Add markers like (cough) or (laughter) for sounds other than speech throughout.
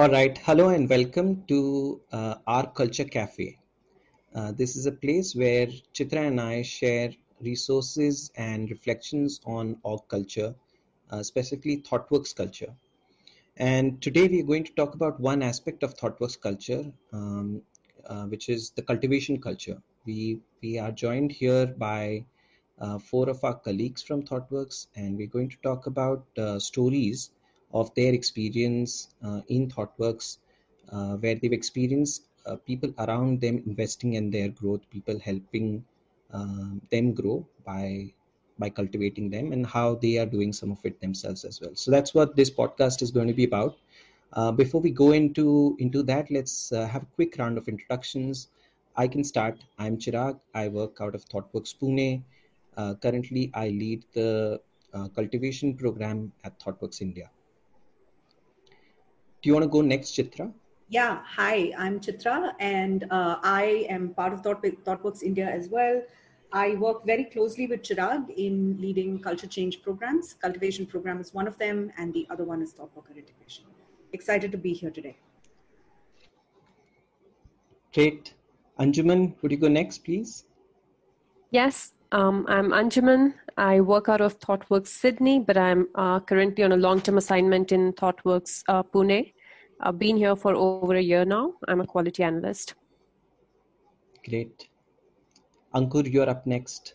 All right, hello and welcome to uh, our Culture Cafe. Uh, this is a place where Chitra and I share resources and reflections on org culture, uh, specifically ThoughtWorks culture. And today we are going to talk about one aspect of ThoughtWorks culture, um, uh, which is the cultivation culture. We, we are joined here by uh, four of our colleagues from ThoughtWorks, and we're going to talk about uh, stories of their experience uh, in ThoughtWorks, uh, where they've experienced uh, people around them investing in their growth, people helping um, them grow by by cultivating them, and how they are doing some of it themselves as well. So that's what this podcast is going to be about. Uh, before we go into into that, let's uh, have a quick round of introductions. I can start. I'm Chirag. I work out of ThoughtWorks Pune. Uh, currently, I lead the cultivation program at ThoughtWorks India. Do you want to go next, Chitra? Yeah, hi, I'm Chitra, and uh, I am part of Thought, ThoughtWorks India as well. I work very closely with Chirag in leading culture change programs. Cultivation program is one of them, and the other one is Thought Worker Integration. Excited to be here today. Great. Anjuman, would you go next, please? Yes, um, I'm Anjuman. I work out of ThoughtWorks Sydney, but I'm uh, currently on a long term assignment in ThoughtWorks uh, Pune. I've been here for over a year now. I'm a quality analyst. Great. Ankur, you're up next.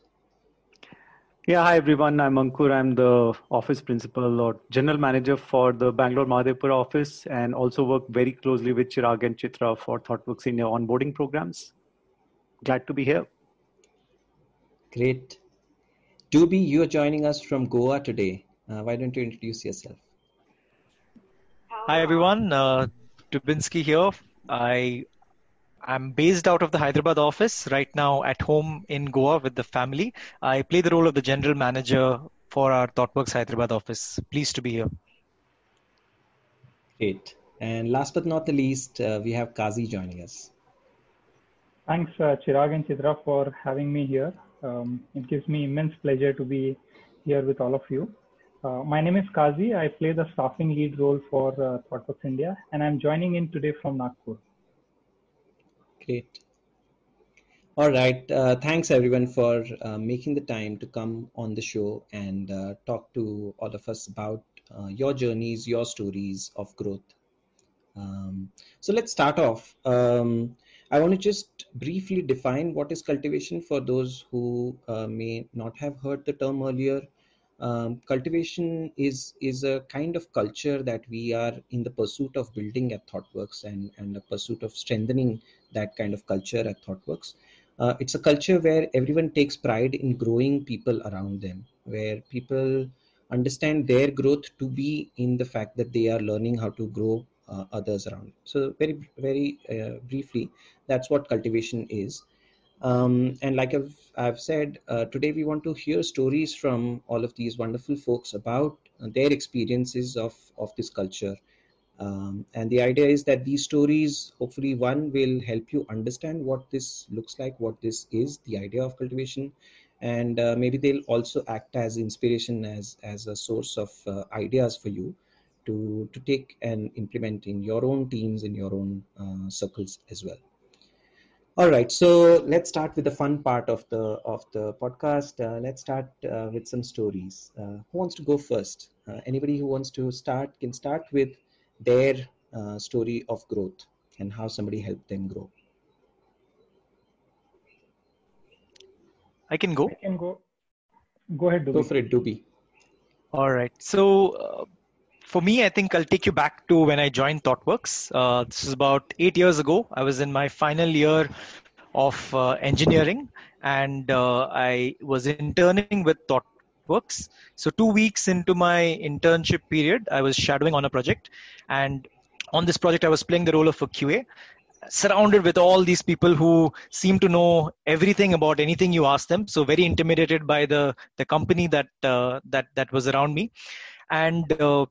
Yeah, hi everyone. I'm Ankur. I'm the office principal or general manager for the Bangalore Mahadevpura office and also work very closely with Chirag and Chitra for ThoughtWorks in your onboarding programs. Glad to be here. Great. Doobie, you are joining us from Goa today. Uh, why don't you introduce yourself? Hi everyone, uh, Dubinsky here. I am based out of the Hyderabad office right now at home in Goa with the family. I play the role of the general manager for our ThoughtWorks Hyderabad office. Pleased to be here. Great. And last but not the least, uh, we have Quazi joining us. Thanks, uh, Chirag and Chitra, for having me here. Um, it gives me immense pleasure to be here with all of you. Uh, my name is Quazi. I play the staffing lead role for uh, ThoughtWorks India, and I'm joining in today from Nagpur. Great. All right. Uh, thanks everyone for uh, making the time to come on the show and uh, talk to all of us about uh, your journeys, your stories of growth. Um, so let's start off. Um, I want to just briefly define what is cultivation for those who uh, may not have heard the term earlier. Um, cultivation is is a kind of culture that we are in the pursuit of building at ThoughtWorks and and a pursuit of strengthening that kind of culture at ThoughtWorks. Uh, it's a culture where everyone takes pride in growing people around them, where people understand their growth to be in the fact that they are learning how to grow uh, others around. So very, very uh, briefly, that's what cultivation is. Um, and like I've, I've said, uh, today we want to hear stories from all of these wonderful folks about their experiences of, of this culture. Um, and the idea is that these stories, hopefully, one will help you understand what this looks like, what this is, the idea of cultivation, and uh, maybe they'll also act as inspiration, as as a source of uh, ideas for you to to take and implement in your own teams in your own uh, circles as well. All right so let's start with the fun part of the of the podcast. Uh, let's start uh, with some stories. Uh, who wants to go first? Uh, anybody who wants to start can start with their uh, story of growth and how somebody helped them grow. I can go. I can go. Go ahead Doobie. go for it doobie all right so for me, I think I'll take you back to when I joined ThoughtWorks. Uh, this is about eight years ago. I was in my final year of uh, engineering and uh, I was interning with ThoughtWorks. So, two weeks into my internship period, I was shadowing on a project. And on this project, I was playing the role of a QA surrounded with all these people who seem to know everything about anything you ask them so very intimidated by the the company that uh, that that was around me and uh,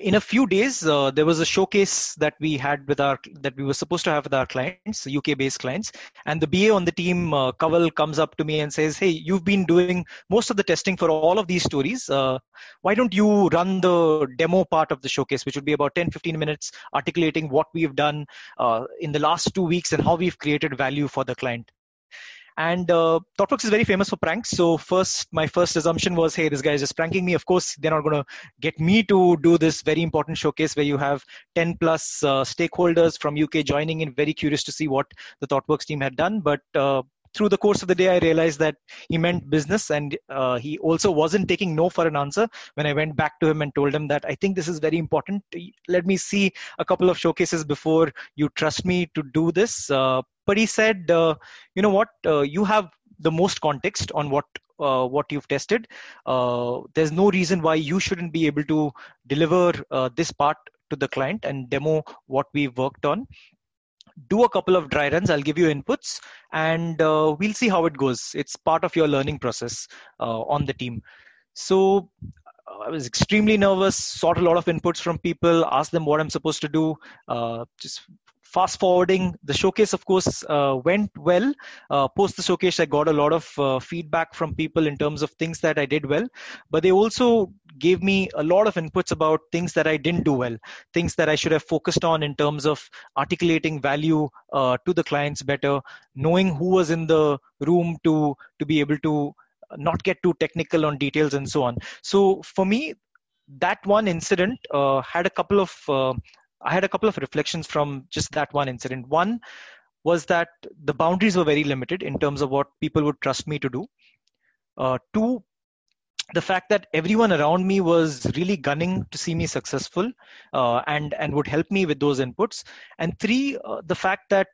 in a few days, uh, there was a showcase that we had with our that we were supposed to have with our clients, UK-based clients, and the BA on the team, uh, Kaval, comes up to me and says, "Hey, you've been doing most of the testing for all of these stories. Uh, why don't you run the demo part of the showcase, which would be about 10-15 minutes, articulating what we've done uh, in the last two weeks and how we've created value for the client." And uh, ThoughtWorks is very famous for pranks. So first, my first assumption was, hey, this guy is just pranking me. Of course, they're not going to get me to do this very important showcase where you have 10 plus uh, stakeholders from UK joining in. Very curious to see what the ThoughtWorks team had done. But uh, through the course of the day, I realized that he meant business and uh, he also wasn't taking no for an answer when I went back to him and told him that I think this is very important. Let me see a couple of showcases before you trust me to do this. Uh, but he said, uh, you know what, uh, you have the most context on what uh, what you've tested. Uh, there's no reason why you shouldn't be able to deliver uh, this part to the client and demo what we've worked on. Do a couple of dry runs. I'll give you inputs, and uh, we'll see how it goes. It's part of your learning process on the team. So I was extremely nervous, sought a lot of inputs from people, asked them what I'm supposed to do, uh, just fast forwarding the showcase of course uh, went well. Uh, post the showcase i got a lot of uh, feedback from people in terms of things that i did well but they also gave me a lot of inputs about things that i didn't do well things that i should have focused on in terms of articulating value uh, to the clients better knowing who was in the room to to be able to not get too technical on details and so on. So for me that one incident uh, had a couple of uh, I had a couple of reflections from just that one incident. One was that the boundaries were very limited in terms of what people would trust me to do. Uh, two, the fact that everyone around me was really gunning to see me successful uh, and and would help me with those inputs. And three, uh, the fact that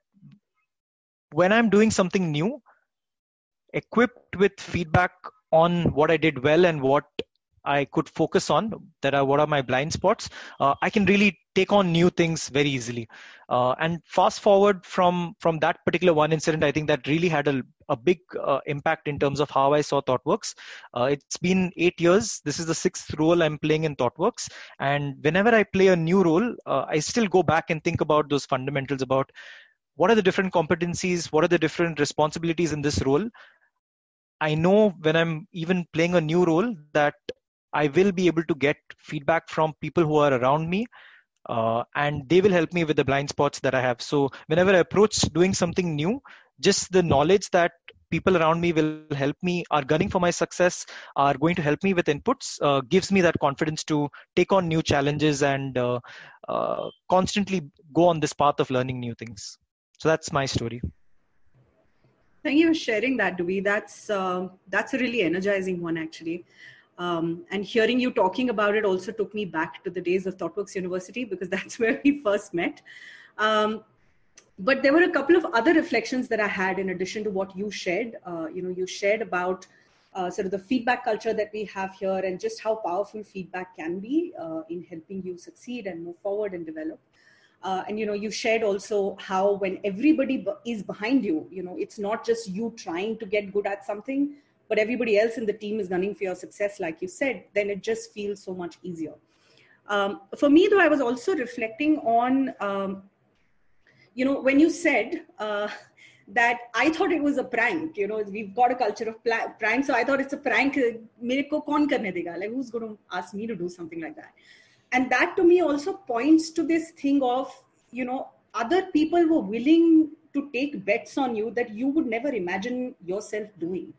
when I'm doing something new, equipped with feedback on what I did well and what I could focus on that are what are my blind spots, uh, I can really take on new things very easily. Uh, and fast forward from from that particular one incident, I think that really had a, a big uh, impact in terms of how I saw ThoughtWorks. Uh, it's been eight years. This is the sixth role I'm playing in ThoughtWorks, and whenever I play a new role, uh, I still go back and think about those fundamentals about what are the different competencies, what are the different responsibilities in this role. I know when I'm even playing a new role that I will be able to get feedback from people who are around me. Uh, and they will help me with the blind spots that I have. So whenever I approach doing something new, just the knowledge that people around me will help me, are gunning for my success, are going to help me with inputs, uh, gives me that confidence to take on new challenges and uh, uh constantly go on this path of learning new things. So that's my story. Thank you for sharing that, Dewey. That's uh, that's a really energizing one, actually. Um, and hearing you talking about it also took me back to the days of ThoughtWorks University because (laughs) that's where we first met. Um, but there were a couple of other reflections that I had in addition to what you shared. Uh, you know, you shared about uh, sort of the feedback culture that we have here and just how powerful feedback can be uh, in helping you succeed and move forward and develop. Uh, and you know you shared also how when everybody is behind you you know it's not just you trying to get good at something but everybody else in the team is gunning for your success, like you said, then it just feels so much easier. Um, for me, though, I was also reflecting on, um, you know, when you said uh, that I thought it was a prank, you know, we've got a culture of prank, so I thought it's a prank. Like, who's going to ask me to do something like that? And that to me also points to this thing of, you know, other people were willing to take bets on you that you would never imagine yourself doing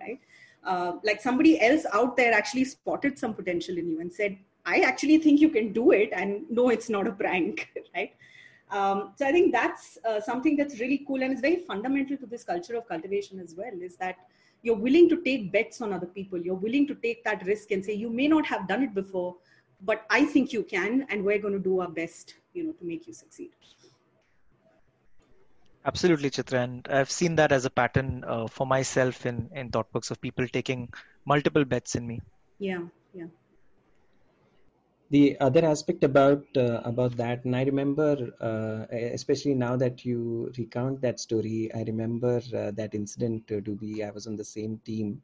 right? Uh, like somebody else out there actually spotted some potential in you and said, I actually think you can do it, and no, it's not a prank, (laughs) right? Um, so I think that's uh, something that's really cool, and it's very fundamental to this culture of cultivation as well. Is that you're willing to take bets on other people, you're willing to take that risk and say, you may not have done it before, but I think you can, and we're going to do our best, you know, to make you succeed. Absolutely, Chitra, and I've seen that as a pattern uh, for myself in in ThoughtWorks of people taking multiple bets in me. Yeah, yeah. The other aspect about uh, about that, and I remember, uh, especially now that you recount that story, I remember uh, that incident to be. I was on the same team,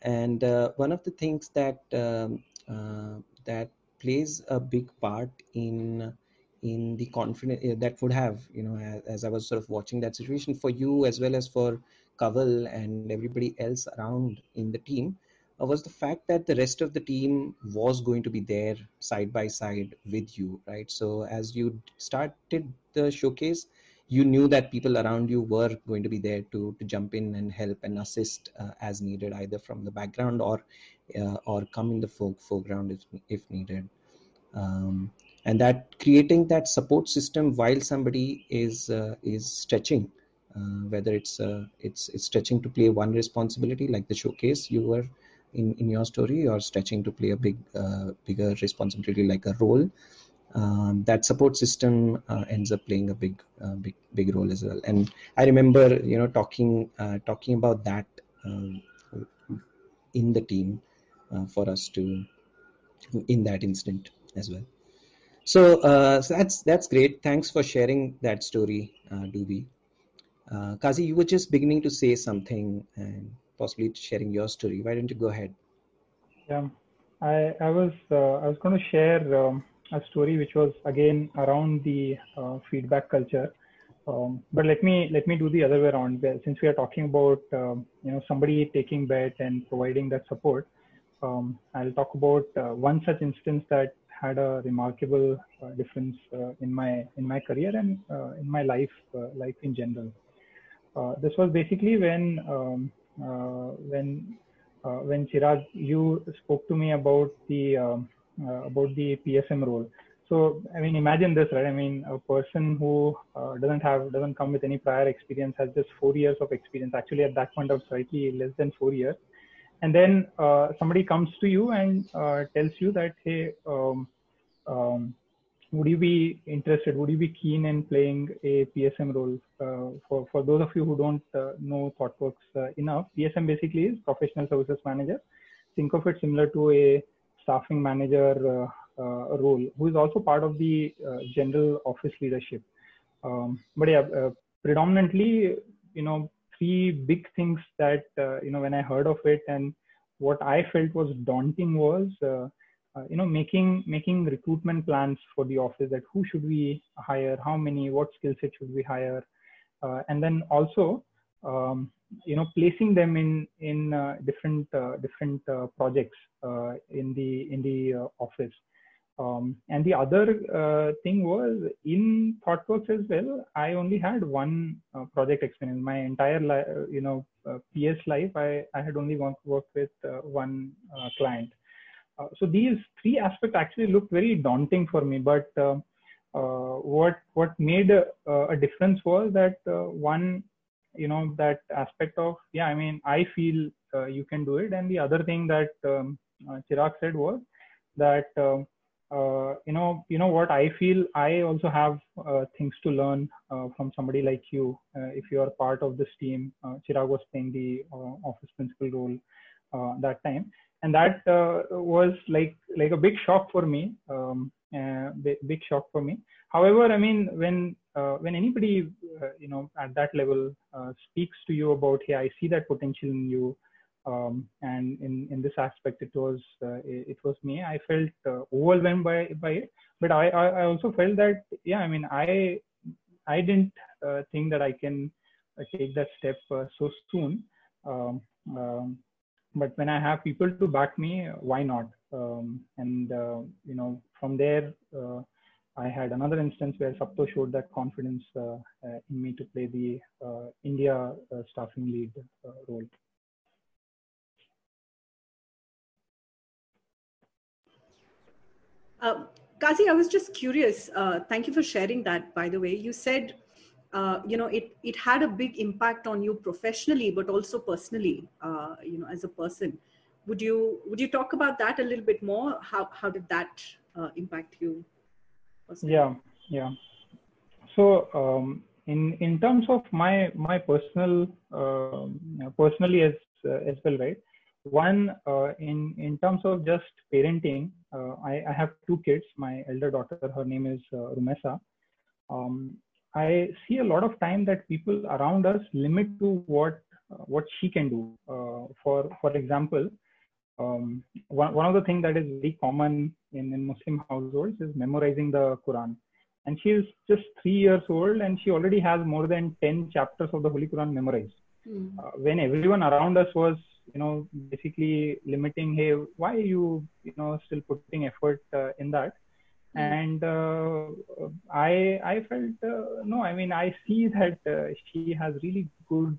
and uh, one of the things that um, uh, that plays a big part in in the confidence uh, that would have you know as, as, i was sort of watching that situation for you as well as for Kaval and everybody else around in the team uh, was the fact that the rest of the team was going to be there side by side with you right? So as you started the showcase you knew that people around you were going to be there to, to jump in and help and assist uh, as needed either from the background or uh, or come in the foreground if, if needed. Um, and that creating that support system while somebody is uh, is stretching uh, whether it's uh, it's it's stretching to play one responsibility like the showcase you were in in your story or stretching to play a big uh, bigger responsibility like a role um, that support system uh, ends up playing a big uh, big big role as well. And i remember you know talking talking about that um, in the team for us to in that instant as well so, uh, so that's that's great. Thanks for sharing that story, uh, Doobie. Uh, Quazi, you were just beginning to say something and possibly sharing your story. Why don't you go ahead? Yeah, I I was uh, I was going to share um, a story which was again around the uh, feedback culture. Um, but let me let me do the other way around. Since we are talking about um, you know somebody taking bet and providing that support, um, I'll talk about uh, one such instance that had a remarkable uh, difference uh, in my in my career and uh, in my life life in general. this was basically when um, when when Chirag you spoke to me about the um, about the PSM role. So I mean, imagine this, right? I mean, a person who doesn't have doesn't come with any prior experience has just four years of experience. Actually, at that point, of slightly less than four years, and then uh, somebody comes to you and uh, tells you that hey um, um, would you be interested would you be keen in playing a psm role? Uh, for for those of you who don't uh, know thoughtworks uh, enough psm basically is professional services manager. Think of it similar to a staffing manager uh, role who is also part of the general office leadership. Um, but yeah predominantly you know three big things that uh, you know when I heard of it and what I felt was daunting was uh, uh, you know making making recruitment plans for the office that who should we hire, how many, what skill set should we hire, uh, and then also um, you know placing them in in uh, different different projects in the in the office. Um, and the other uh, thing was in ThoughtWorks as well. I only had one uh, project experience. My entire, li- uh, you know, uh, PS life, I, I had only worked, worked with uh, one uh, client. so these three aspects actually looked very daunting for me. But what what made a, a difference was that one, you know, that aspect of yeah, I mean, I feel you can do it, and the other thing that um, Chirag said was that. Uh, you know, you know what I feel. I also have uh, things to learn uh, from somebody like you. Uh, if you are part of this team, uh, Chirag was playing the uh, office principal role that time, and that was like like a big shock for me. Um, big shock for me. However, I mean, when when anybody you know at that level speaks to you about, hey, I see that potential in you um, and in in this aspect it was uh, it, was me. I felt uh, overwhelmed by by it. But I, I also felt that yeah i mean i i didn't uh, think that i can uh, take that step uh, so soon. Um, um, but when i have people to back me why not? Um, and uh, you know from there I had another instance where Sapto showed that confidence in me to play the India staffing lead role. Uh, Quazi, I was just curious. Uh, thank you for sharing that, by the way. You said, uh, you know, it, it had a big impact on you professionally, but also personally, uh, you know, as a person. Would you, would you talk about that a little bit more? How, how did that uh, impact you? Personally? Yeah, yeah. So, um, in, in terms of my, my personal, um, personally as, as well, right? One, uh, in in terms of just parenting, uh, I, I, have two kids. My elder daughter, her name is uh, Rumesa. Um, I see a lot of time that people around us limit to what uh, what she can do. Uh, for for example, um, one, one of the things that is very common in, in Muslim households is memorizing the Quran. And she is just three years old and she already has more than 10 chapters of the Holy Quran memorized. Mm. Uh, when everyone around us was, you know, basically limiting, hey, why are you, you know, still putting effort uh, in that? Mm. And uh, I, I felt, uh, no, I mean, I see that uh, she has really good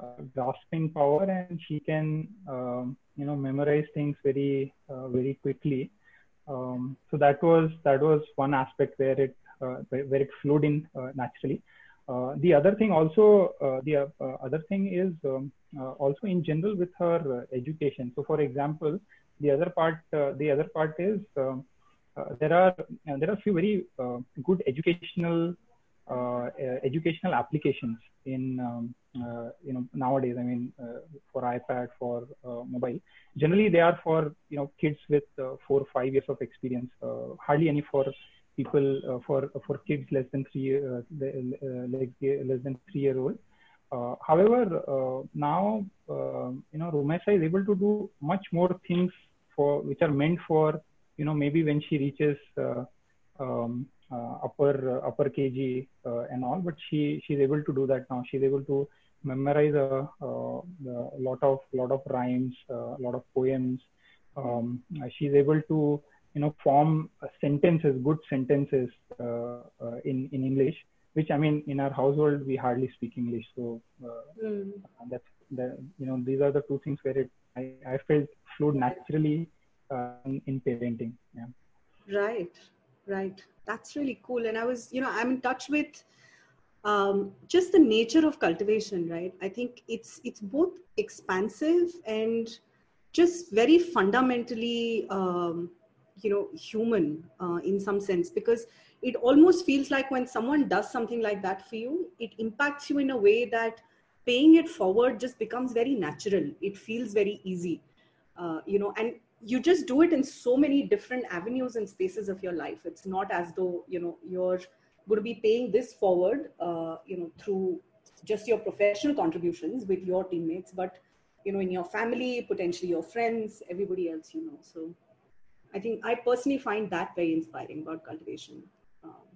uh, grasping power and she can um, you know memorize things very uh, very quickly um, so that was that was one aspect where it uh, where it flowed in uh, naturally the other thing also uh, the other thing is um, also in general with her education. So for example the other part the other part is um, there are there are few very good educational educational applications in um, uh, you know nowadays. I mean uh, for ipad for uh, mobile. Generally they are for you know kids with four or five years of experience hardly any for people uh, for uh, for kids less than three uh, less than three year old uh, however, uh, now uh, you know Rumesa is able to do much more things for which are meant for you know maybe when she reaches um, upper upper KG and all, but she she's able to do that now. She's able to memorize a, a, a lot of lot of rhymes, a lot of poems. Um, she's able to you know form sentences, good sentences uh, uh, in in English. Which I mean, in our household we hardly speak English, so mm. that's the you know these are the two things where it I, I felt flowed naturally in, in parenting. Yeah. Right, right. That's really cool. And I was, you know, I'm in touch with um, just the nature of cultivation, right? I think it's it's both expansive and just very fundamentally, um, you know, human uh, in some sense because it almost feels like when someone does something like that for you, it impacts you in a way that paying it forward just becomes very natural. It feels very easy, uh, you know, and you just do it in so many different avenues and spaces of your life. It's not as though you know you're going to be paying this forward, uh, you know, through just your professional contributions with your teammates, but you know, in your family, potentially your friends, everybody else you know. So, I think I personally find that very inspiring about cultivation um,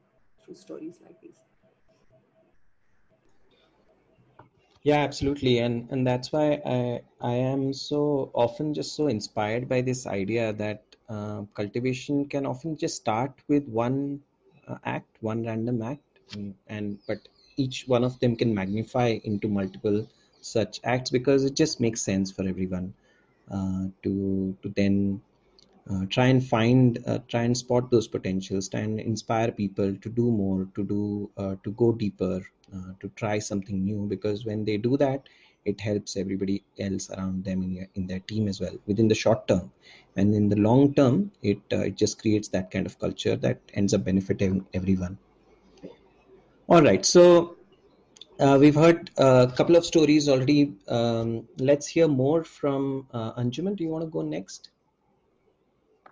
through stories like these. Yeah, absolutely, and and that's why I I am so often just so inspired by this idea that uh, cultivation can often just start with one uh, act, one random act, and, and but each one of them can magnify into multiple such acts because it just makes sense for everyone uh, to to then uh, try and find uh, try and spot those potentials try and inspire people to do more to do uh, to go deeper uh, to try something new because when they do that it helps everybody else around them in, in their team as well within the short term. And in the long term it uh, it just creates that kind of culture that ends up benefiting everyone. All right. So uh, we've heard a couple of stories already. Um, let's hear more from uh, anjuman. Do you want to go next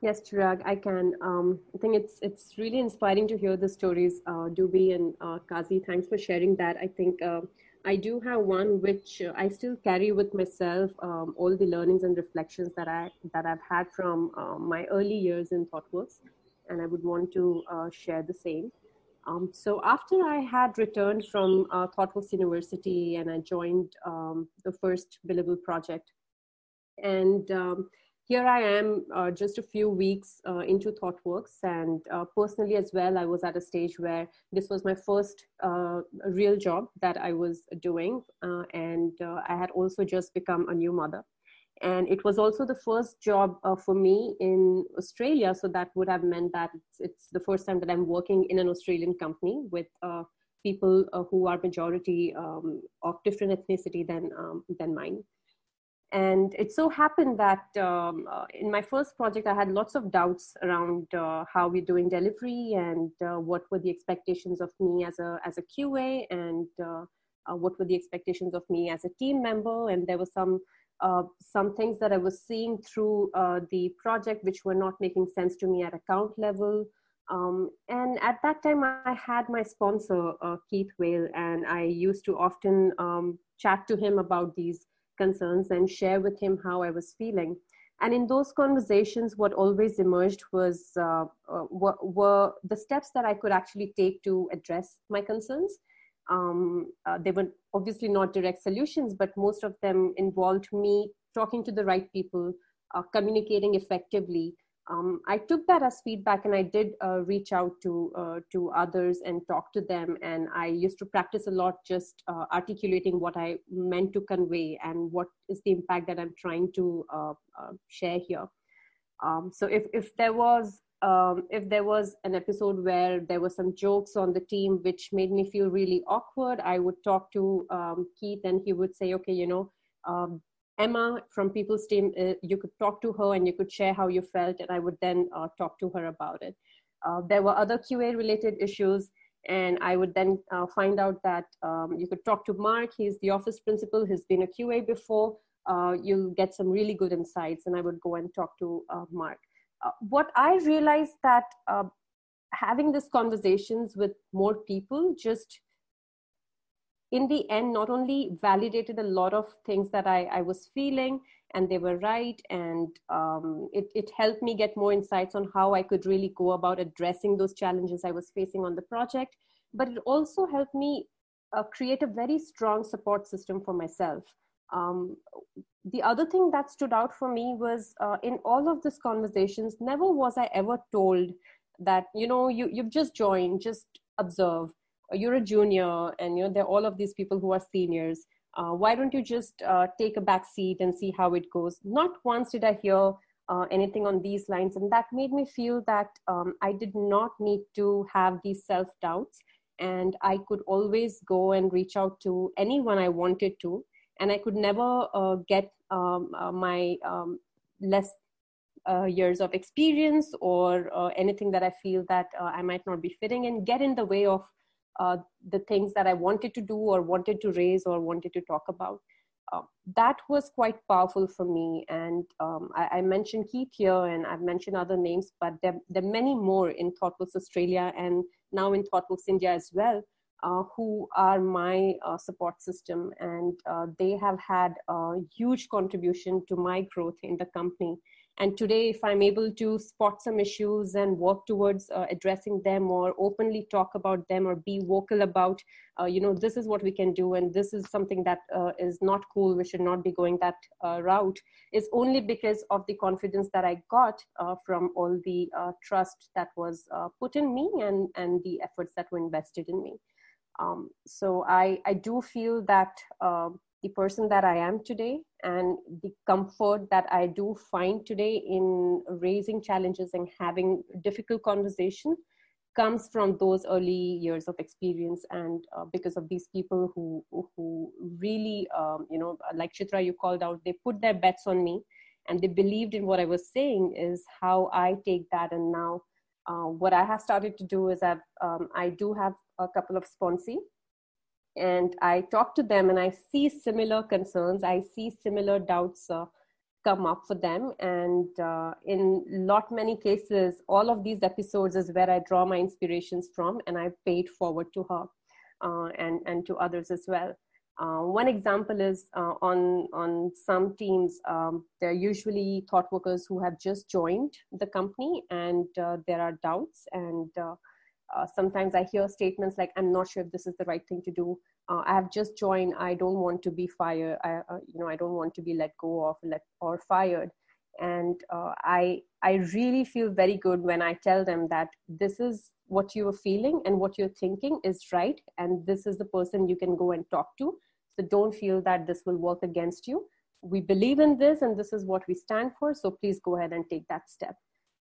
Yes, Chirag, I can. Um, I think it's it's really inspiring to hear the stories, uh, Dubi and uh, Quazi. Thanks for sharing that. I think uh, I do have one which uh, I still carry with myself, um, all the learnings and reflections that I that I've had from uh, my early years in ThoughtWorks, and I would want to uh, share the same. Um, so after I had returned from ThoughtWorks University and I joined um, the first billable project, and um, here I am uh, just a few weeks uh, into ThoughtWorks, and uh, personally as well, I was at a stage where this was my first uh, real job that I was doing, uh, and uh, I had also just become a new mother. And it was also the first job for me in Australia, so that would have meant that it's, it's, the first time that I'm working in an Australian company with people who are majority um, of different ethnicity than um, than mine. And it so happened that um, uh, in my first project, I had lots of doubts around uh, how we're doing delivery and uh, what were the expectations of me as a, as a QA and uh, uh, what were the expectations of me as a team member. And there were some, uh, some things that I was seeing through the project which were not making sense to me at account level. Um, and at that time, I had my sponsor, Keith Whale, and I used to often um, chat to him about these concerns and share with him how I was feeling. And in those conversations, what always emerged was uh, uh, were, were, the steps that I could actually take to address my concerns. Um, uh, they were obviously not direct solutions, but most of them involved me talking to the right people, uh, communicating effectively, um, I took that as feedback and I did uh, reach out to uh, to others and talk to them. And I used to practice a lot, just uh, articulating what I meant to convey and what is the impact that I'm trying to uh, uh, share here. Um, so if if there was um, if there was an episode where there were some jokes on the team which made me feel really awkward, I would talk to um, Keith and he would say, okay, you know, um, Emma from People's Team, uh, you could talk to her and you could share how you felt, and I would then uh, talk to her about it. Uh, there were other QA related issues, and I would then uh, find out that um, you could talk to Mark. He's the office principal, he's been a QA before. Uh, you'll get some really good insights, and I would go and talk to uh, Mark. what I realized that having these conversations with more people just in the end not only validated a lot of things that I, I was feeling and they were right and um, it, it helped me get more insights on how i could really go about addressing those challenges i was facing on the project. But it also helped me uh, create a very strong support system for myself. Um, the other thing that stood out for me was uh, in all of these conversations never was i ever told that you know you, you've just joined just observe you're a junior and you know there are all of these people who are seniors uh, why don't you just uh, take a back seat and see how it goes? Not once did i hear uh, anything on these lines and that made me feel that um, i did not need to have these self doubts and i could always go and reach out to anyone i wanted to and i could never uh, get um, uh, my um, less uh, years of experience or anything that i feel that i might not be fitting and get in the way of uh, the things that I wanted to do or wanted to raise or wanted to talk about. Uh, that was quite powerful for me. And um, I, I, mentioned Keith here and I've mentioned other names, but there, there are many more in ThoughtWorks Australia and now in ThoughtWorks India as well, uh, who are my uh, support system. And uh, they have had a huge contribution to my growth in the company and today, if I'm able to spot some issues and work towards uh, addressing them or openly talk about them or be vocal about, uh, you know, this is what we can do and this is something that uh, is not cool, we should not be going that uh, route, is only because of the confidence that I got uh, from all the uh, trust that was put in me and, and the efforts that were invested in me. Um, so I, I do feel that the person that I am today and the comfort that I do find today in raising challenges and having difficult conversation comes from those early years of experience and uh, because of these people who who really um, you know like Chitra you called out they put their bets on me and they believed in what I was saying is how I take that. And now uh, what I have started to do is I've um, I do have a couple of sponsee and I talk to them and I see similar concerns, I see similar doubts uh, come up for them. And uh, in lot many cases, all of these episodes is where I draw my inspirations from and I pay it forward to her uh, and, and to others as well. Uh, one example is uh, on on some teams, um, they're usually thought workers who have just joined the company, and uh, there are doubts and uh, sometimes I hear statements like, "I'm not sure if this is the right thing to do. Uh, I have just joined. I don't want to be fired. I, uh, you know, I don't want to be let go of, let or fired." And uh, I, I really feel very good when I tell them that this is what you are feeling and what you're thinking is right, and this is the person you can go and talk to. So don't feel that this will work against you. We believe in this, and this is what we stand for. So please go ahead and take that step.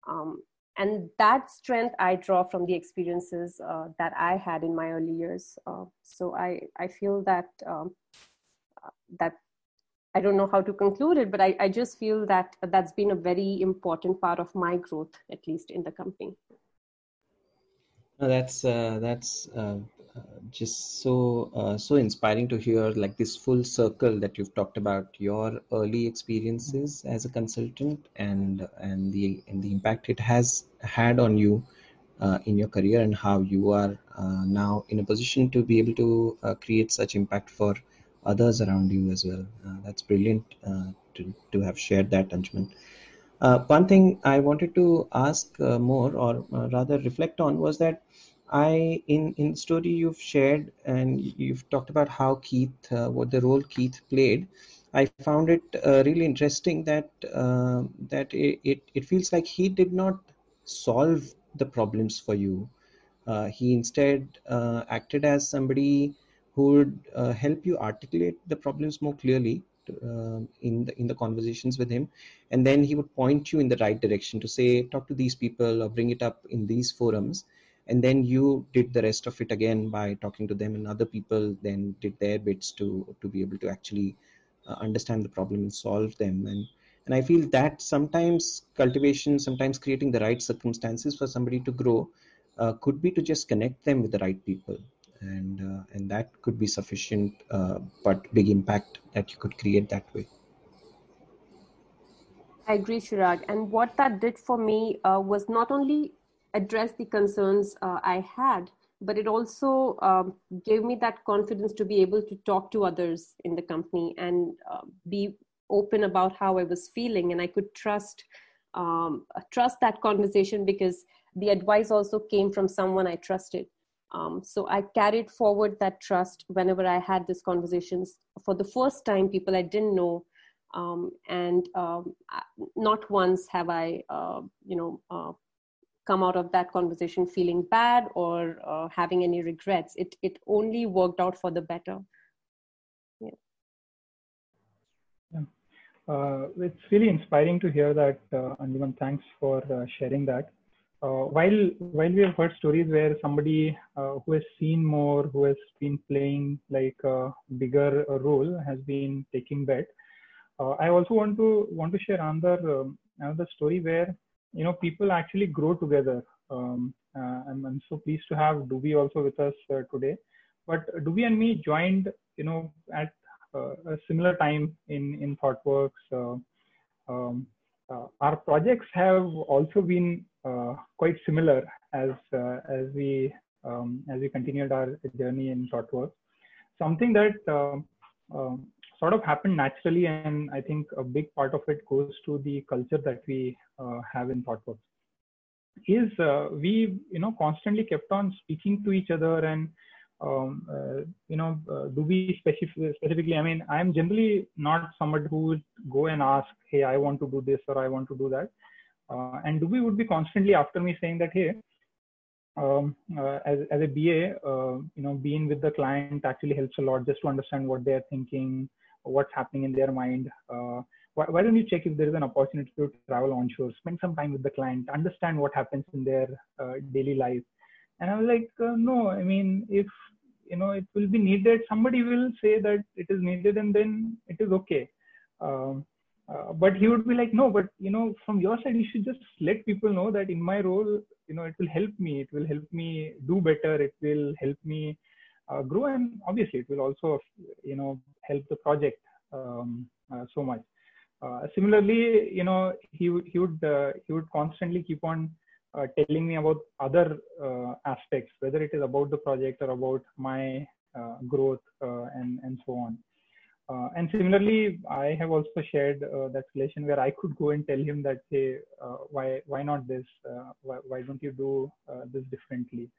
Um, and that strength i draw from the experiences uh, that i had in my early years uh, so i i feel that um, uh, that i don't know how to conclude it but I, I just feel that that's been a very important part of my growth at least in the company. No, that's uh, that's uh, just so uh, so inspiring to hear like this full circle that you've talked about your early experiences as a consultant and and the and the impact it has had on you uh, in your career and how you are uh, now in a position to be able to uh, create such impact for others around you as well. Uh, that's brilliant uh, to, to have shared that, Anjuman. One thing I wanted to ask more, or rather reflect on, was that I in in story you've shared and you've talked about how Keith, uh, what the role Keith played. I found it uh, really interesting that uh, that it, it, it feels like he did not solve the problems for you. he instead acted as somebody who would help you articulate the problems more clearly uh, in the in the conversations with him and then he would point you in the right direction to say talk to these people or bring it up in these forums and then you did the rest of it again by talking to them and other people then did their bits to to be able to actually uh, understand the problem and solve them. And and i feel that sometimes cultivation sometimes creating the right circumstances for somebody to grow uh, could be to just connect them with the right people. And uh, and that could be sufficient uh, but big impact that you could create that way. I agree Chirag. and what that did for me uh, was not only address the concerns uh, i had but it also um, gave me that confidence to be able to talk to others in the company and uh, be open about how i was feeling and i could trust um, trust that conversation because the advice also came from someone i trusted um, so I carried forward that trust whenever I had these conversations. For the first time, people I didn't know, um, and um, not once have I, uh, you know, uh, come out of that conversation feeling bad or uh, having any regrets. It it only worked out for the better. Yeah. yeah. Uh, it's really inspiring to hear that, uh, Anjuman. Thanks for uh, sharing that uh, while while we have heard stories where somebody uh, who has seen more, who has been playing like a bigger role, has been taking bet. Uh, I also want to want to share another um, another story where you know people actually grow together. Um, uh, I'm, I'm, so pleased to have Dubi also with us uh, today. But Dubi and me joined, you know, at uh, a similar time in in ThoughtWorks. Um, our projects have also been uh, quite similar as uh, as we um, as we continued our journey in ThoughtWorks. Something that um, um, sort of happened naturally, and I think a big part of it goes to the culture that we uh, have in ThoughtWorks. Is we you know constantly kept on speaking to each other and um, uh, you know, uh, do we specific, specifically? I mean, I'm generally not somebody who would go and ask, "Hey, I want to do this" or "I want to do that." Uh, and Dubi would be constantly after me saying that, hey, um, uh, as, as a BA, uh, you know, being with the client actually helps a lot just to understand what they're thinking, what's happening in their mind. Uh, why, why, don't you check if there is an opportunity to travel onshore, spend some time with the client, understand what happens in their uh, daily life? And I was like, uh, no, I mean, if you know it will be needed, somebody will say that it is needed, and then it is okay. Um, uh, but he would be like, no, but you know, from your side, you should just let people know that in my role, you know, it will help me. It will help me do better. It will help me grow, and obviously, it will also, you know, help the project um, uh, so much. Uh, similarly, you know, he would he would uh, he would constantly keep on telling me about other aspects, whether it is about the project or about my growth and and so on. Uh, and similarly, I have also shared uh, that relation where I could go and tell him that, hey, uh, why why not this? Uh, why, why don't you do uh, this differently?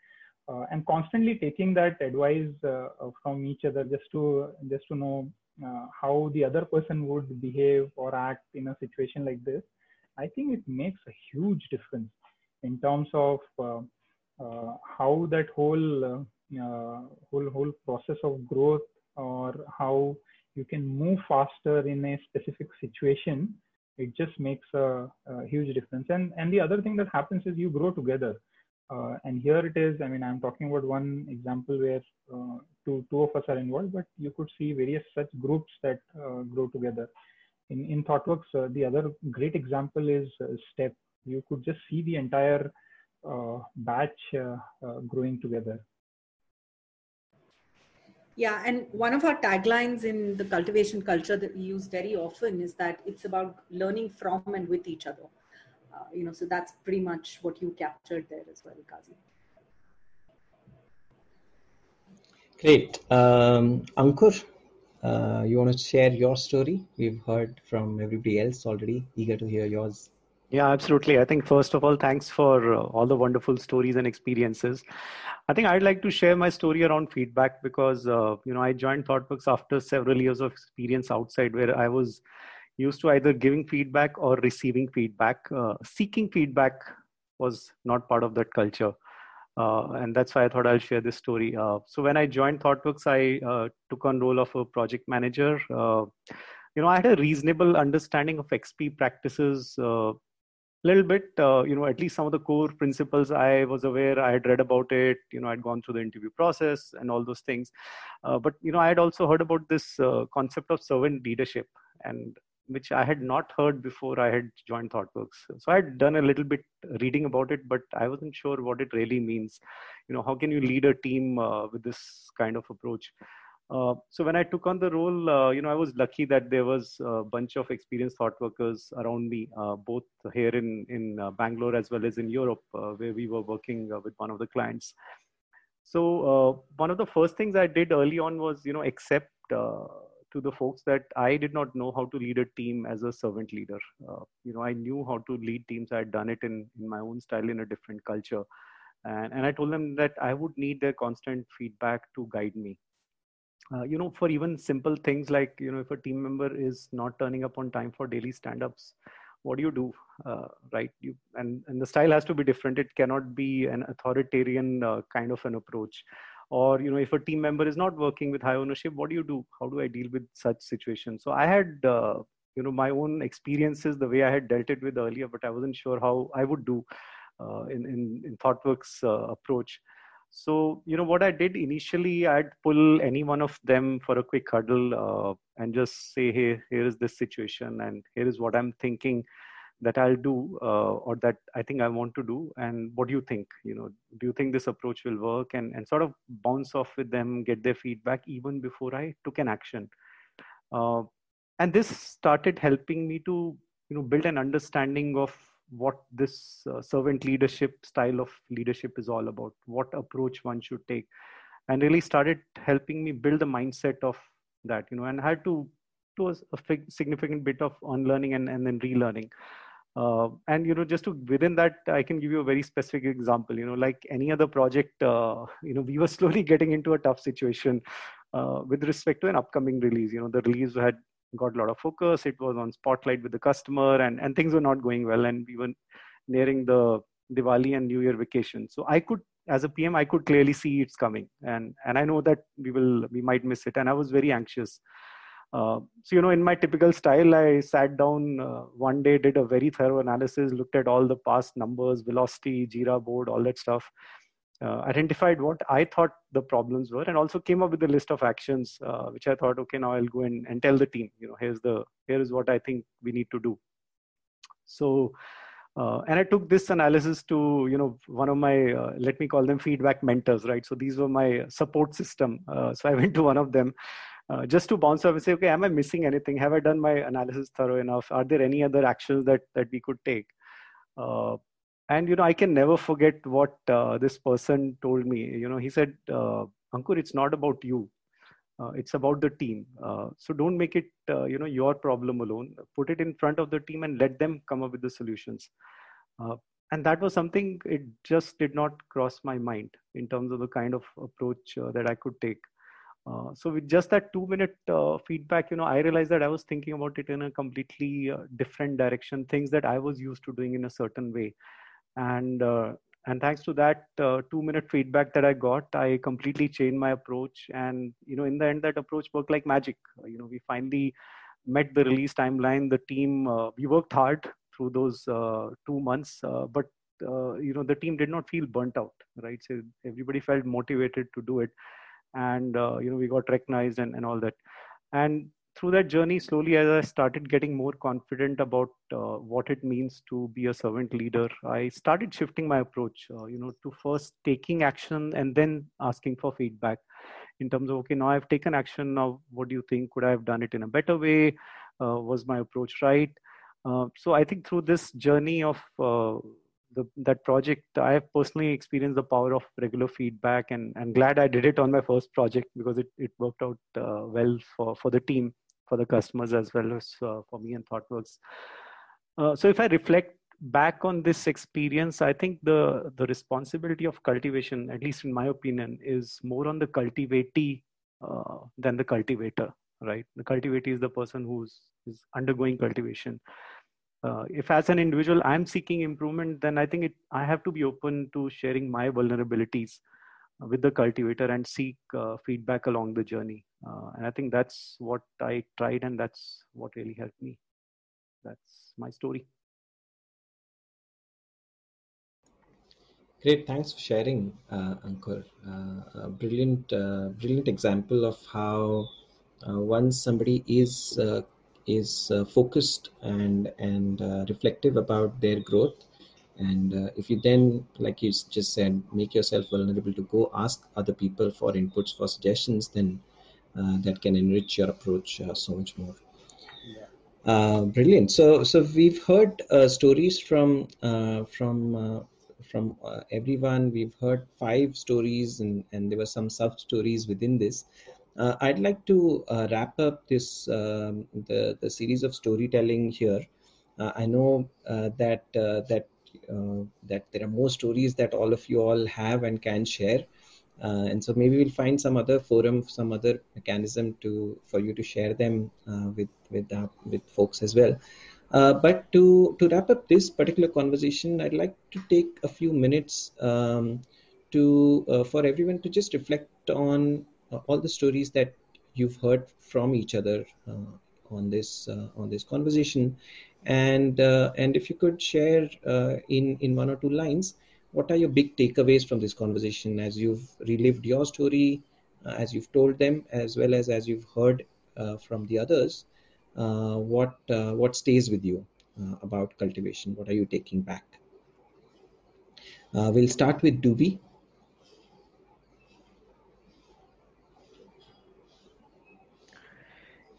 Uh, and constantly taking that advice uh, uh, from each other just to just to know uh, how the other person would behave or act in a situation like this. I think it makes a huge difference in terms of how that whole whole whole process of growth or how you can move faster in a specific situation it just makes a, a huge difference and and the other thing that happens is you grow together uh, and here it is i mean i'm talking about one example where uh, two two of us are involved but you could see various such groups that uh, grow together. In in thoughtworks uh, the other great example is uh, step. You could just see the entire uh, batch growing together. Yeah, and one of our taglines in the cultivation culture that we use very often is that it's about learning from and with each other. Uh, you know, so that's pretty much what you captured there as well, Quazi. Great. Um, Ankur, uh, you want to share your story? We've heard from everybody else already. Eager to hear yours. Yeah, absolutely. I think first of all, thanks for uh, all the wonderful stories and experiences. I think I'd like to share my story around feedback because uh, you know I joined ThoughtWorks after several years of experience outside, where I was used to either giving feedback or receiving feedback. Uh, seeking feedback was not part of that culture. Uh, and that's why I thought I'll share this story. Uh, so when I joined ThoughtWorks, I uh, took on role of a project manager. Uh, you know, I had a reasonable understanding of XP practices, a uh, little bit. You know, at least some of the core principles I was aware. I had read about it. You know, I'd gone through the interview process and all those things. but you know, I had also heard about this concept of servant leadership, and which I had not heard before I had joined ThoughtWorks. So I had done a little bit reading about it, but I wasn't sure what it really means. You know, how can you lead a team uh, with this kind of approach? Uh, so when I took on the role, uh, you know, I was lucky that there was a bunch of experienced thought workers around me, uh, both here in in uh, Bangalore as well as in Europe, uh, where we were working with one of the clients. So one of the first things I did early on was, you know, accept to the folks that I did not know how to lead a team as a servant leader. Uh, you know, I knew how to lead teams. I had done it in, in my own style in a different culture. And, and I told them that I would need their constant feedback to guide me. Uh, you know, for even simple things like, you know, if a team member is not turning up on time for daily stand-ups, what do you do, uh, right? You, and, and the style has to be different. It cannot be an authoritarian uh, kind of an approach or you know if a team member is not working with high ownership what do you do? How do i deal with such situations? So i had uh, you know my own experiences the way i had dealt it with earlier but i wasn't sure how i would do uh, in, in in thoughtworks uh, approach. So you know what i did initially i'd pull any one of them for a quick huddle uh, and just say hey here is this situation and here is what i'm thinking that I'll do uh, or that I think I want to do and what do you think? You know do you think this approach will work? And and sort of bounce off with them get their feedback even before I took an action. Uh, and this started helping me to you know build an understanding of what this uh, servant leadership style of leadership is all about what approach one should take and really started helping me build the mindset of that you know and I had to do a, a significant bit of unlearning and, and then relearning uh, and you know, just to within that, I can give you a very specific example. You know, like any other project, uh, you know, we were (laughs) slowly getting into a tough situation uh, with respect to an upcoming release. You know, the release had got a lot of focus. It was on spotlight with the customer, and and things were not going well. And we were nearing the Diwali and New Year vacation. So I could, as a PM, I could clearly see it's coming, and and I know that we will we might miss it. And I was very anxious. Uh, so, you know, in my typical style, I sat down uh, one day, did a very thorough analysis, looked at all the past numbers, velocity, Jira board, all that stuff, uh, identified what I thought the problems were, and also came up with a list of actions, uh, which I thought, okay, now I'll go and, and tell the team, you know, here's the here is what I think we need to do. So, uh, and I took this analysis to, you know, one of my, uh, let me call them feedback mentors, right? So these were my support system. Uh, so I went to one of them uh, just to bounce off and say, okay, am I missing anything? Have I done my analysis thorough enough? Are there any other actions that that we could take? Uh, and you know, I can never forget what uh, this person told me. You know, he said, uh, "Ankur, it's not about you. Uh, it's about the team. So don't make it, you know, your problem alone. Put it in front of the team and let them come up with the solutions." and that was something it just did not cross my mind in terms of the kind of approach that I could take. Uh, so with just that two minute uh, feedback, you know, I realized that I was thinking about it in a completely uh, different direction, things that I was used to doing in a certain way. And, uh, and thanks to that uh, two minute feedback that I got, I completely changed my approach. And, you know, in the end, that approach worked like magic. You know, we finally met the release timeline. The team, we worked hard through those two months, but you know, the team did not feel burnt out, right? So everybody felt motivated to do it and uh, you know we got recognized and, and all that. And through that journey slowly as i started getting more confident about uh, what it means to be a servant leader i started shifting my approach uh, you know to first taking action and then asking for feedback in terms of okay now i've taken action. Now what do you think? Could i have done it in a better way? Uh, was my approach right? Uh, so i think through this journey of uh, the, that project, I have personally experienced the power of regular feedback, and I'm glad I did it on my first project because it, it worked out uh, well for, for the team, for the customers, as well as uh, for me and ThoughtWorks. Uh, so if I reflect back on this experience, I think the, the responsibility of cultivation, at least in my opinion, is more on the cultivatee uh, than the cultivator, right? The cultivatee is the person who's is undergoing cultivation uh, if as an individual i'm seeking improvement then i think it i have to be open to sharing my vulnerabilities with the cultivator and seek uh, feedback along the journey. Uh, and i think that's what i tried and that's what really helped me. That's my story. Great. Thanks for sharing uh, ankur. Uh, a brilliant uh, brilliant example of how uh, once somebody is is uh, focused and and uh, reflective about their growth. And uh, if you then like you just said make yourself vulnerable to go ask other people for inputs for suggestions then uh, that can enrich your approach uh, so much more. Uh, brilliant. So so we've heard stories from from from everyone. We've heard five stories and and there were some sub stories within this uh, I'd like to uh, wrap up this um, the the series of storytelling here. Uh, I know uh, that uh, that uh, that there are more stories that all of you all have and can share, and so maybe we'll find some other forum, some other mechanism to for you to share them with with with folks as well. but to to wrap up this particular conversation, I'd like to take a few minutes um, to for everyone to just reflect on all the stories that you've heard from each other uh, on this uh, on this conversation, and uh, and if you could share uh, in in one or two lines, what are your big takeaways from this conversation as you've relived your story, uh, as you've told them, as well as as you've heard from the others? what what stays with you about cultivation? What are you taking back? Uh, we'll start with Doobie.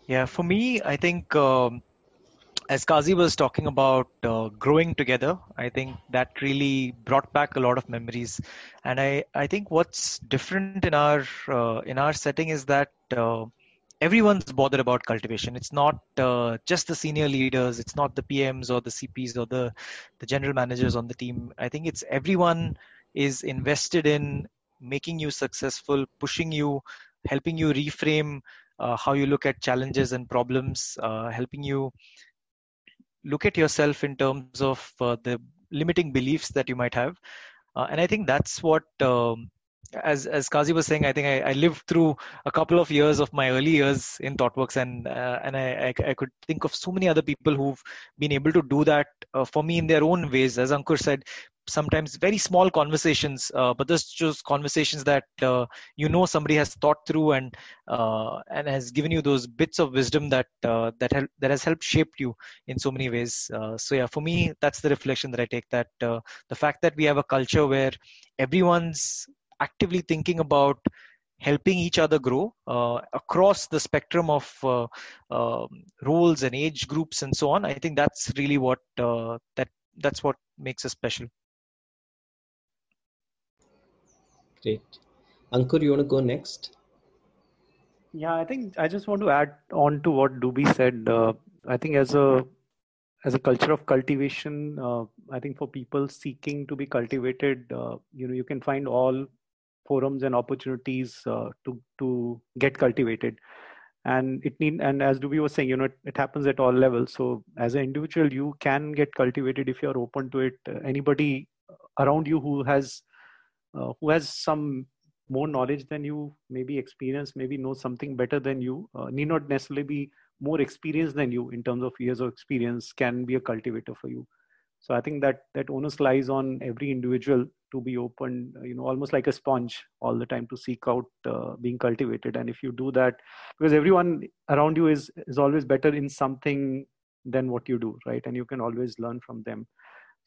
Yeah, for me, I think um, as Quazi was talking about uh, growing together, I think that really brought back a lot of memories. And I, I think what's different in our uh, in our setting is that uh, everyone's bothered about cultivation. It's not uh, just the senior leaders, it's not the PMs or the CPs or the the general managers on the team. I think it's everyone is invested in making you successful, pushing you, helping you reframe how you look at challenges and problems, uh, helping you look at yourself in terms of uh, the limiting beliefs that you might have. Uh, and I think that's what, um, as as Quazi was saying, I think I, I, lived through a couple of years of my early years in ThoughtWorks, and uh, and I, I, I could think of so many other people who've been able to do that uh, for me in their own ways. As Ankur said, sometimes very small conversations, uh, but there's just conversations that uh, you know somebody has thought through and uh, and has given you those bits of wisdom that uh, that help, that has helped shape you in so many ways. Uh, so yeah, for me, that's the reflection that I take. That uh, the fact that we have a culture where everyone's actively thinking about helping each other grow uh, across the spectrum of uh, uh, roles and age groups and so on i think that's really what that that's what makes us special Great. Ankur, you want to go next? Yeah, I think I just want to add on to what Doobie said. Uh, I think as a as a culture of cultivation, uh, I think for people seeking to be cultivated, uh, you know, you can find all forums and opportunities uh, to to get cultivated. And it need and as Doobie was saying, you know, it, it, happens at all levels. So as an individual, you can get cultivated if you are open to it. anybody around you who has uh, who has some more knowledge than you, maybe experience, maybe knows something better than you, uh, need not necessarily be more experienced than you in terms of years of experience, can be a cultivator for you. So I think that that onus lies on every individual to be open, you know, almost like a sponge all the time to seek out uh, being cultivated. And if you do that, because everyone around you is is always better in something than what you do, right? And you can always learn from them.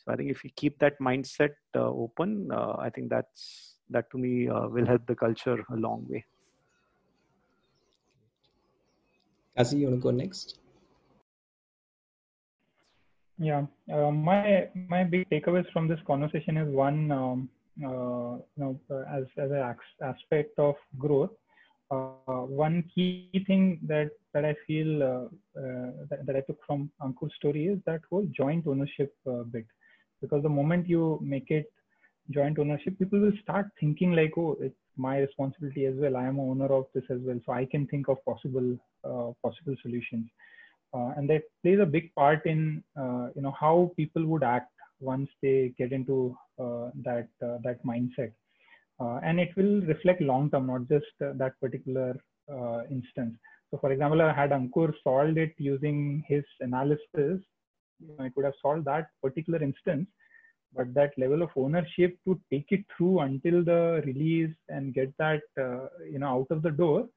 So I think if you keep that mindset uh, open, uh, I think that's that to me uh, will help the culture a long way. Quazi, you want to go next? Yeah, uh, my my big takeaways from this conversation is one, um, uh, you know, uh, as as an aspect of growth, uh, one key thing that that I feel uh, uh, that, that, I took from Ankur's story is that whole joint ownership bit, because the moment you make it joint ownership, people will start thinking like, oh, it's my responsibility as well. I am owner of this as well, so I can think of possible possible solutions. Uh, and that plays a big part in uh, you know how people would act once they get into uh, that that mindset. And it will reflect long term not just that particular instance. So for example i had ankur solved it using his analysis you know, it would have solved that particular instance but that level of ownership to take it through until the release and get that uh, you know out of the door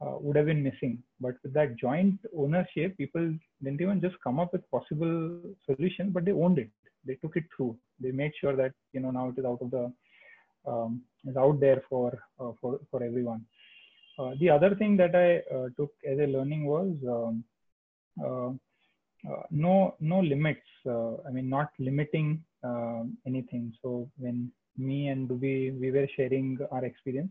uh, would have been missing. But with that joint ownership, people didn't even just come up with possible solution, but they owned it. They took it through. They made sure that you know now it is out of the um, is out there for uh, for for everyone. Uh, the other thing that I uh, took as a learning was um, uh, no no limits. I mean, not limiting um, anything. So when me and Dubi we were sharing our experience,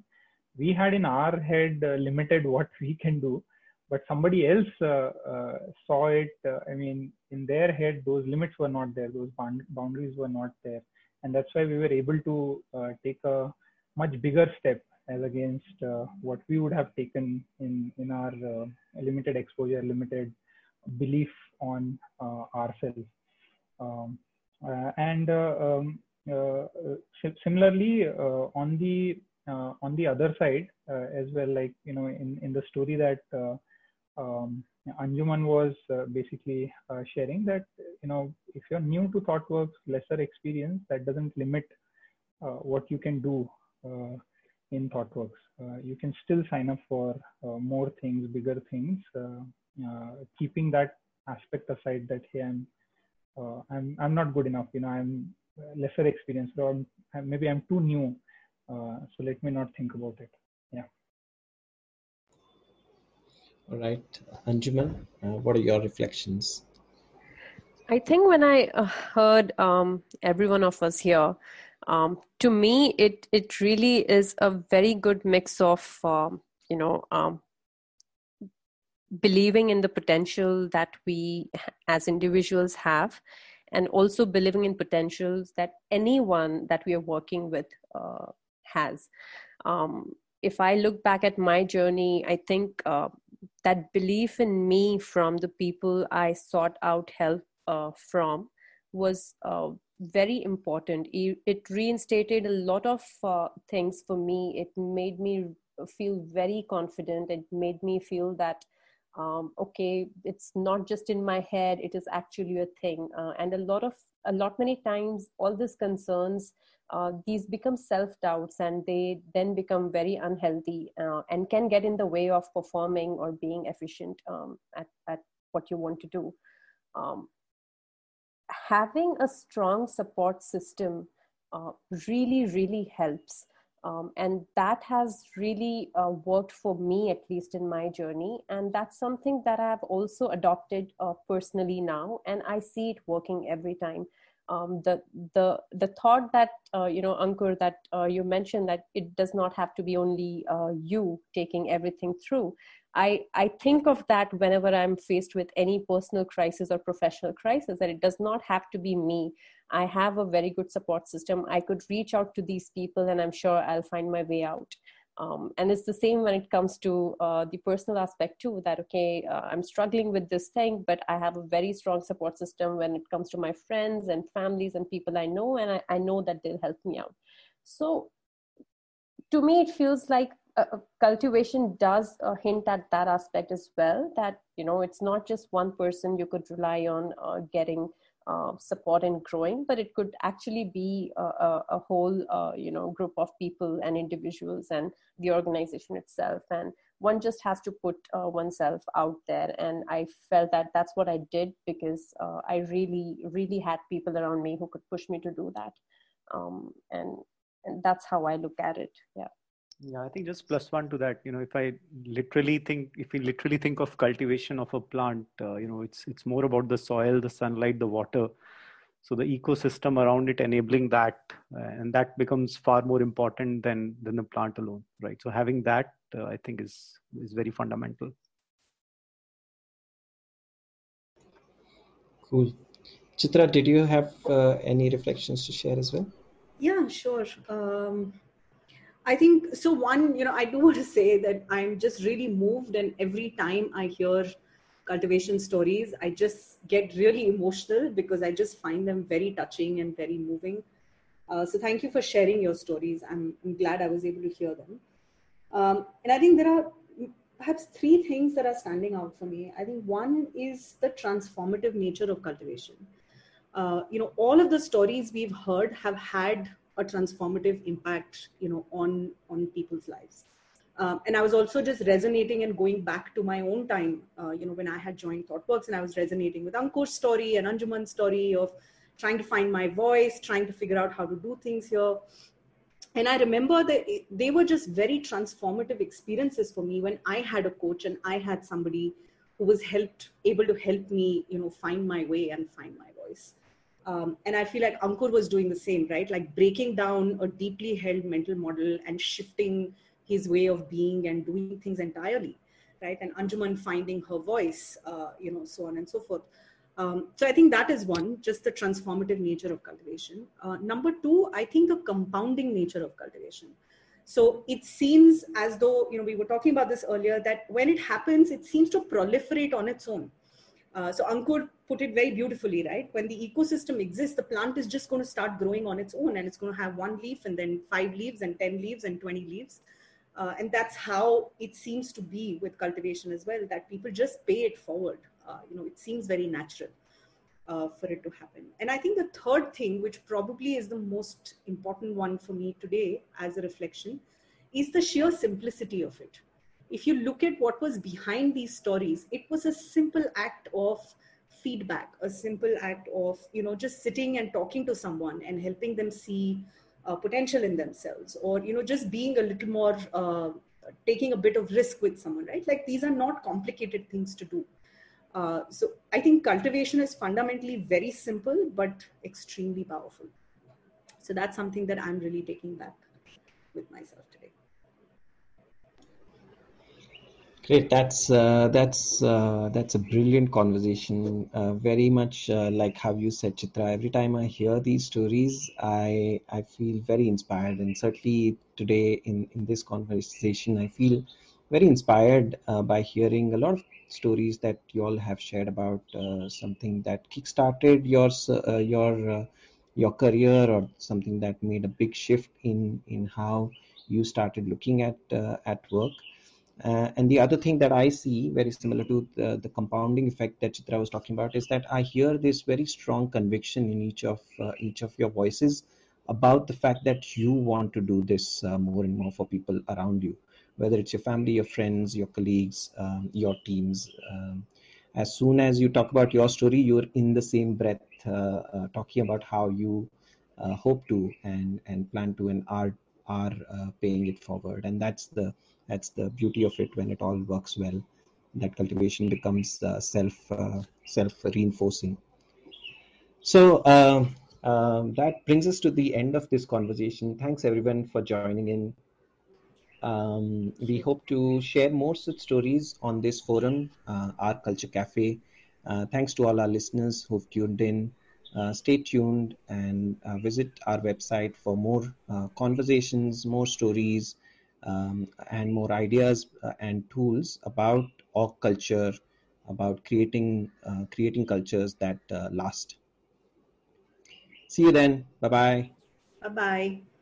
we had in our head uh, limited (laughs) what we can do but somebody else uh, uh, saw it uh, i mean in their head those limits were not there those boundaries were not there and that's why we were able to uh, take a much bigger step as against uh, what we would have taken in in our limited exposure limited belief on ourselves um, and um, similarly on the uh, on the other side uh, as well, like you know, in in the story that uh, um, Anjuman was basically sharing that you know, if you're new to ThoughtWorks, lesser experience, that doesn't limit what you can do in ThoughtWorks. Uh, you can still sign up for uh, more things, bigger things, uh, keeping that aspect aside that hey, I'm I'm I'm not good enough. You know, I'm lesser experienced, or I'm, maybe I'm too new uh, so let me not think about it. Yeah. All right, Anjuman, uh, what are your reflections? I think when I uh, heard um, every one of us here, um, to me, it it really is a very good mix of um, you know um, believing in the potential that we as individuals have, and also believing in potentials that anyone that we are working with uh, has. Um, if I look back at my journey, I think uh, that belief in me from the people I sought out help uh, from was uh, very important. It reinstated a lot of uh, things for me. It made me feel very confident. It made me feel that um, okay, it's not just in my head; it is actually a thing. Uh, and a lot of a lot many times, all these concerns uh, these become self doubts and they then become very unhealthy uh, and can get in the way of performing or being efficient um, at, at what you want to do. Um, having a strong support system uh, really, really helps. Um, and that has really uh, worked for me, at least in my journey. And that's something that I've also adopted uh, personally now. And I see it working every time um, the the the thought that uh, you know Ankur that uh, you mentioned that it does not have to be only uh, you taking everything through. I I think of that whenever I'm faced with any personal crisis or professional crisis that it does not have to be me. I have a very good support system. I could reach out to these people, and I'm sure I'll find my way out. Um, and it's the same when it comes to uh, the personal aspect too that okay uh, i'm struggling with this thing but i have a very strong support system when it comes to my friends and families and people i know and i, I know that they'll help me out. So to me it feels like uh, cultivation does uh, hint at that aspect as well that you know it's not just one person you could rely on uh, getting uh, support in growing, but it could actually be a, a, a whole, uh, you know, group of people and individuals and the organization itself. And one just has to put uh, oneself out there. And I felt that that's what I did because uh, I really, really had people around me who could push me to do that. Um, and and that's how I look at it. Yeah. Yeah, I think just plus one to that. You know, if I literally think, if we literally think of cultivation of a plant, uh, you know, it's it's more about the soil, the sunlight, the water. So the ecosystem around it enabling that, uh, and that becomes far more important than than the plant alone, right? So having that, uh, I think, is is very fundamental. Cool. Chitra, did you have uh, any reflections to share as well? Yeah, sure. Um, I think so. One, you know, I do (laughs) want to say that I'm just really moved, and every time I hear cultivation stories, I just get really emotional because I just find them very touching and very moving. Uh, so, thank you for sharing your stories. I'm, I'm glad I was able to hear them. Um, and I think there are perhaps three things that are standing out for me. I think one is the transformative nature of cultivation. Uh, you know, all of the stories we've heard have had a transformative impact you know on on people's lives. Um, and i was also just resonating and going back to my own time uh, you know when i had joined thoughtworks and i was resonating with ankur's story and anjuman's story of trying to find my voice trying to figure out how to do things here. And i remember that they were just very transformative experiences for me when i had a coach and i had somebody who was helped able to help me you know find my way and find my voice um, and I feel like Ankur was doing the same, right? Like breaking down a deeply held mental model and shifting his way of being and doing things entirely, right? And Anjuman finding her voice, uh, you know, so on and so forth. Um, so I think that is one, just the transformative nature of cultivation. Uh, number two, I think the compounding nature of cultivation. So it seems as though, you know, we were talking about this earlier, that when it happens, it seems to proliferate on its own. Uh, so Ankur put it very beautifully, right? When the ecosystem exists, the plant is just going to start growing on its own and it's going to have one leaf and then five leaves and 10 leaves and 20 leaves. Uh, and that's how it seems to be with cultivation as well, that people just pay it forward. Uh, you know, it seems very natural uh, for it to happen. And I think the third thing, which probably is the most important one for me today as a reflection, is the sheer simplicity of it if you look at what was behind these stories, it was a simple act of feedback, a simple act of, you know, just sitting and talking to someone and helping them see uh, potential in themselves or, you know, just being a little more, uh, taking a bit of risk with someone, right? Like these are not complicated things to do. Uh, so I think cultivation is fundamentally very simple, but extremely powerful. So that's something that I'm really taking back with myself today. Great. That's uh, that's uh, that's a brilliant conversation. Uh, very much uh, like how you said, Chitra. Every time I hear these stories, I I feel very inspired, and certainly today in in this conversation, I feel very inspired uh, by hearing a lot of stories that you all have shared about uh, something that kickstarted your your your career or something that made a big shift in in how you started looking at at work uh, and the other thing that I see, very similar to the, the, compounding effect that Chitra was talking about, is that I hear this very strong conviction in each of uh, each of your voices about the fact that you want to do this uh, more and more for people around you, whether it's your family, your friends, your colleagues, um, your teams. Um, as soon as you talk about your story, you're in the same breath uh, uh, talking about how you uh, hope to and and plan to and are are paying it forward, and that's the that's the beauty of it when it all works well that cultivation becomes uh, self uh, self reinforcing so uh, um, that brings us to the end of this conversation. Thanks everyone for joining in. Um, we hope to share more such stories on this forum uh, our culture cafe. Uh, thanks to all our listeners who've tuned in. Uh, stay tuned and visit our website for more conversations more stories um, and more ideas uh, and tools about org culture, about creating uh, creating cultures that uh, last. See you then. Bye bye. Bye bye.